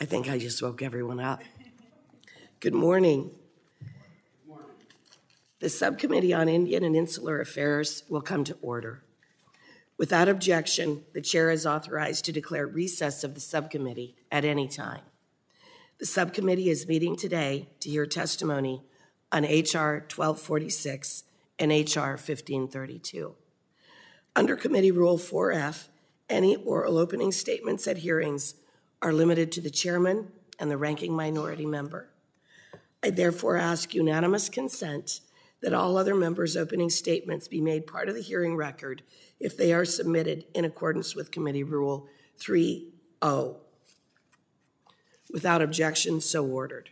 I think I just woke everyone up. Good morning. The Subcommittee on Indian and Insular Affairs will come to order. Without objection, the chair is authorized to declare recess of the subcommittee at any time. The subcommittee is meeting today to hear testimony on H.R. 1246 and H.R. 1532. Under Committee Rule 4F, any oral opening statements at hearings are limited to the chairman and the ranking minority member. I therefore ask unanimous consent that all other members' opening statements be made part of the hearing record if they are submitted in accordance with Committee Rule 3.0. Without objection, so ordered.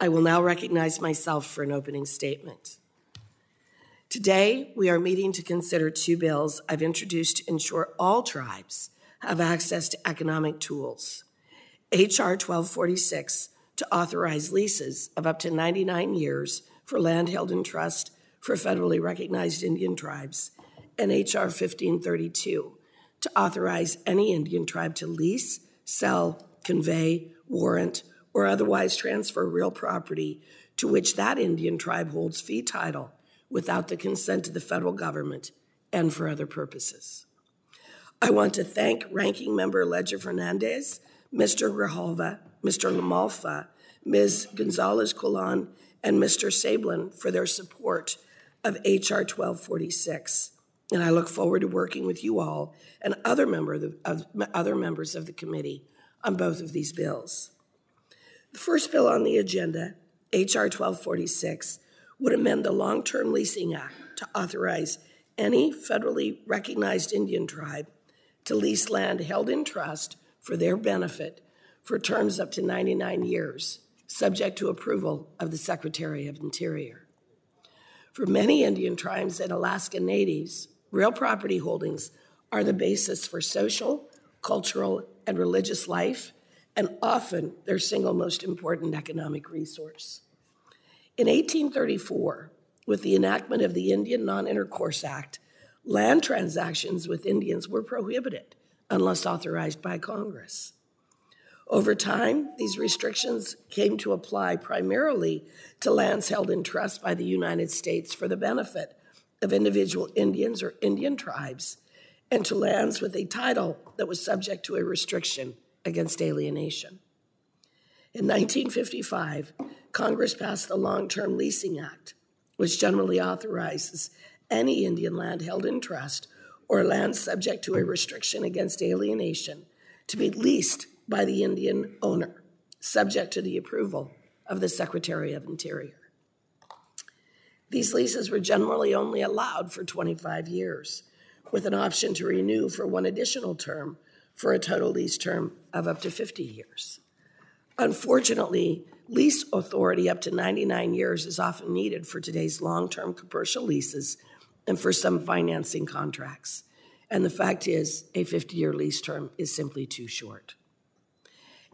I will now recognize myself for an opening statement. Today, we are meeting to consider two bills I've introduced to ensure all tribes have access to economic tools. H.R. 1246 to authorize leases of up to 99 years for land held in trust for federally recognized Indian tribes, and H.R. 1532 to authorize any Indian tribe to lease, sell, convey, warrant, or otherwise transfer real property to which that Indian tribe holds fee title without the consent of the federal government and for other purposes. I want to thank Ranking Member Leger Fernandez, Mr. Grijalva, Mr. LaMalfa, Ms. Gonzalez Colon, and Mr. Sablan for their support of H.R. 1246. And I look forward to working with you all and other, member of, the, of, other members of the committee on both of these bills. The first bill on the agenda, H.R. 1246, would amend the Long Term Leasing Act to authorize any federally recognized Indian tribe to lease land held in trust for their benefit for terms up to 99 years, subject to approval of the Secretary of Interior. For many Indian tribes and Alaska Natives, real property holdings are the basis for social, cultural, and religious life, and often their single most important economic resource. In 1834, with the enactment of the Indian Non Intercourse Act, land transactions with Indians were prohibited unless authorized by Congress. Over time, these restrictions came to apply primarily to lands held in trust by the United States for the benefit of individual Indians or Indian tribes, and to lands with a title that was subject to a restriction against alienation. In 1955, Congress passed the Long Term Leasing Act, which generally authorizes any Indian land held in trust or land subject to a restriction against alienation to be leased by the Indian owner, subject to the approval of the Secretary of Interior. These leases were generally only allowed for 25 years, with an option to renew for one additional term for a total lease term of up to 50 years. Unfortunately, lease authority up to 99 years is often needed for today's long term commercial leases and for some financing contracts. And the fact is, a 50 year lease term is simply too short.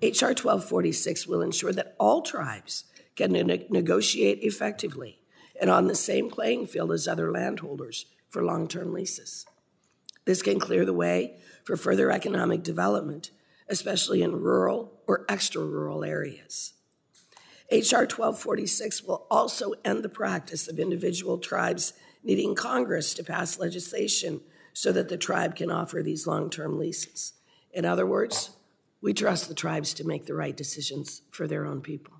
H.R. 1246 will ensure that all tribes can ne- negotiate effectively and on the same playing field as other landholders for long term leases. This can clear the way for further economic development especially in rural or extra rural areas. H.R. 1246 will also end the practice of individual tribes needing Congress to pass legislation so that the tribe can offer these long term leases. In other words, we trust the tribes to make the right decisions for their own people.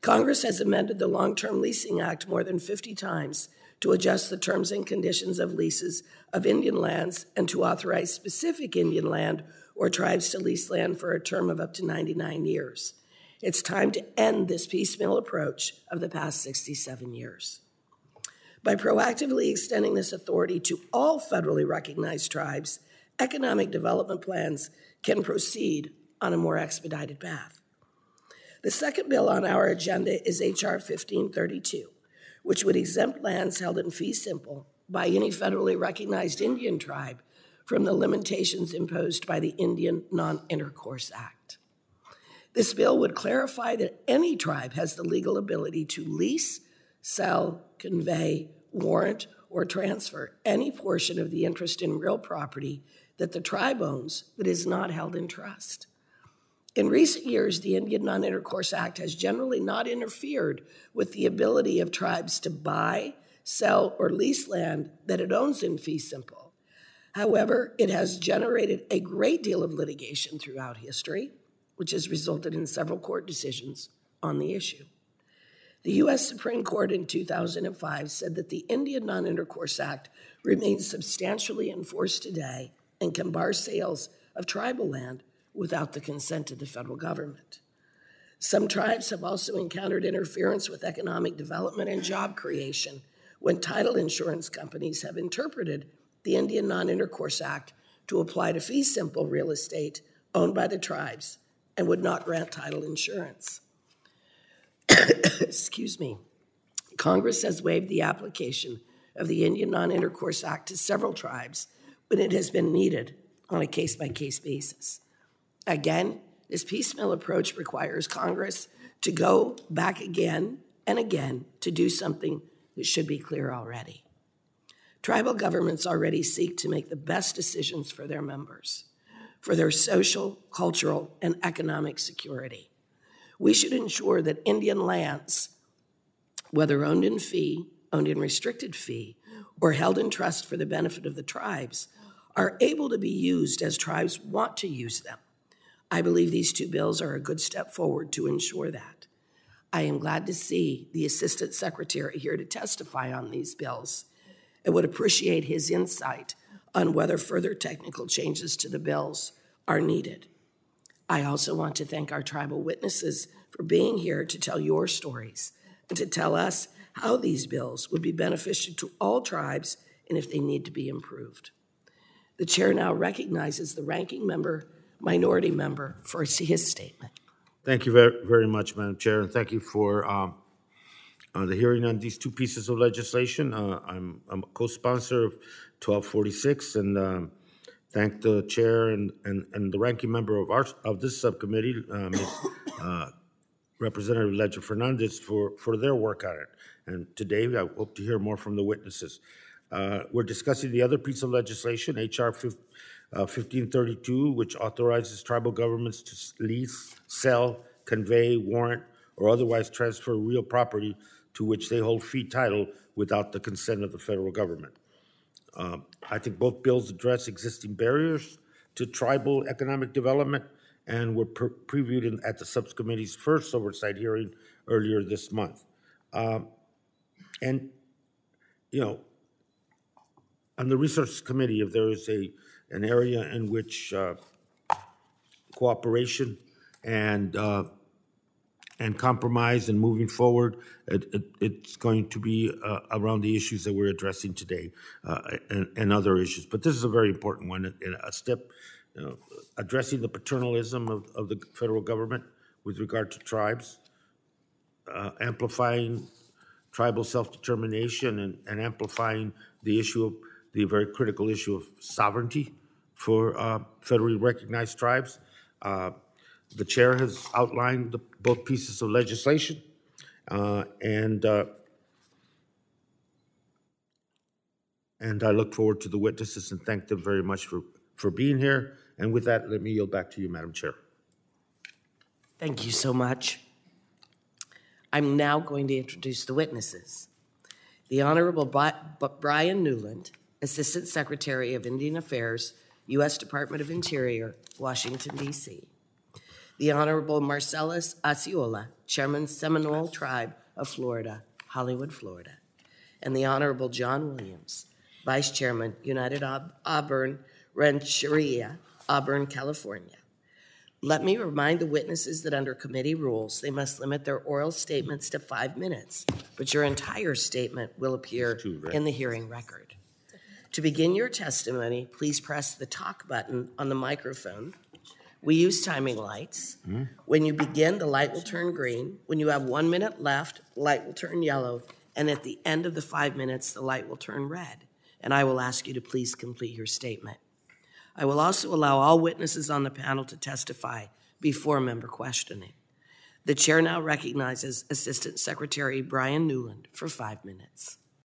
Congress has amended the Long Term Leasing Act more than 50 times to adjust the terms and conditions of leases of Indian lands and to authorize specific Indian land or tribes to lease land for a term of up to 99 years. It's time to end this piecemeal approach of the past 67 years. By proactively extending this authority to all federally recognized tribes, economic development plans can proceed on a more expedited path. The second bill on our agenda is H.R. 1532, which would exempt lands held in fee simple by any federally recognized Indian tribe from the limitations imposed by the Indian Non Intercourse Act. This bill would clarify that any tribe has the legal ability to lease, sell, convey, warrant, or transfer any portion of the interest in real property that the tribe owns that is not held in trust. In recent years, the Indian Non Intercourse Act has generally not interfered with the ability of tribes to buy, sell, or lease land that it owns in fee simple. However, it has generated a great deal of litigation throughout history, which has resulted in several court decisions on the issue. The U.S. Supreme Court in 2005 said that the Indian Non Intercourse Act remains substantially enforced today and can bar sales of tribal land without the consent of the federal government. Some tribes have also encountered interference with economic development and job creation when title insurance companies have interpreted the Indian Non Intercourse Act to apply to fee simple real estate owned by the tribes and would not grant title insurance. Excuse me. Congress has waived the application of the Indian Non Intercourse Act to several tribes when it has been needed on a case by case basis. Again, this piecemeal approach requires Congress to go back again and again to do something that should be clear already. Tribal governments already seek to make the best decisions for their members, for their social, cultural, and economic security. We should ensure that Indian lands, whether owned in fee, owned in restricted fee, or held in trust for the benefit of the tribes, are able to be used as tribes want to use them I believe these two bills are a good step forward to ensure that. I am glad to see the Assistant Secretary here to testify on these bills and would appreciate his insight on whether further technical changes to the bills are needed. I also want to thank our tribal witnesses for being here to tell your stories and to tell us how these bills would be beneficial to all tribes and if they need to be improved. The chair now recognizes the ranking member minority member for his statement. Thank you very, very much, Madam Chair, and thank you for um, uh, the hearing on these two pieces of legislation. Uh, I'm, I'm, a co-sponsor of 1246, and um, thank the chair and, and, and the ranking member of our of this subcommittee, uh, Ms. Uh, Representative Leger Fernandez, for, for their work on it. And today, I hope to hear more from the witnesses. Uh, we're discussing the other piece of legislation, HR 50, 1532, uh, which authorizes tribal governments to lease, sell, convey, warrant, or otherwise transfer real property to which they hold fee title without the consent of the federal government. Um, I think both bills address existing barriers to tribal economic development and were pre- previewed in, at the subcommittee's first oversight hearing earlier this month. Um, and, you know, on the research committee, if there is a an area in which uh, cooperation and uh, and compromise and moving forward, it, it, it's going to be uh, around the issues that we're addressing today uh, and, and, other issues. But this is a very important one, a step you know, addressing the paternalism of, of the federal government with regard to tribes, uh, amplifying tribal self-determination and, and amplifying the issue of the very critical issue of sovereignty for uh, federally recognized tribes. The chair has outlined the, both pieces of legislation, uh, and uh, and I look forward to the witnesses and thank them very much for, for being here. And with that, let me yield back to you, Madam Chair. Thank you so much. I'm now going to introduce the witnesses. The Honorable Bryan Newland, Assistant Secretary of Indian Affairs, U.S. Department of Interior, Washington, D.C. The Honorable Marcellus Osceola, Chairman Seminole Tribe of Florida, Hollywood, Florida. And the Honorable John Williams, Vice Chairman, United Auburn Rancheria, Auburn, California. Let me remind the witnesses that under committee rules, they must limit their oral statements to five minutes, but your entire statement will appear in the hearing record. To begin your testimony, please press the talk button on the microphone. We use timing lights. Mm-hmm. When you begin, the light will turn green. When you have one minute left, the light will turn yellow. And at the end of the five minutes, the light will turn red. And I will ask you to please complete your statement. I will also allow all witnesses on the panel to testify before member questioning. The chair now recognizes Assistant Secretary Bryan Newland for five minutes.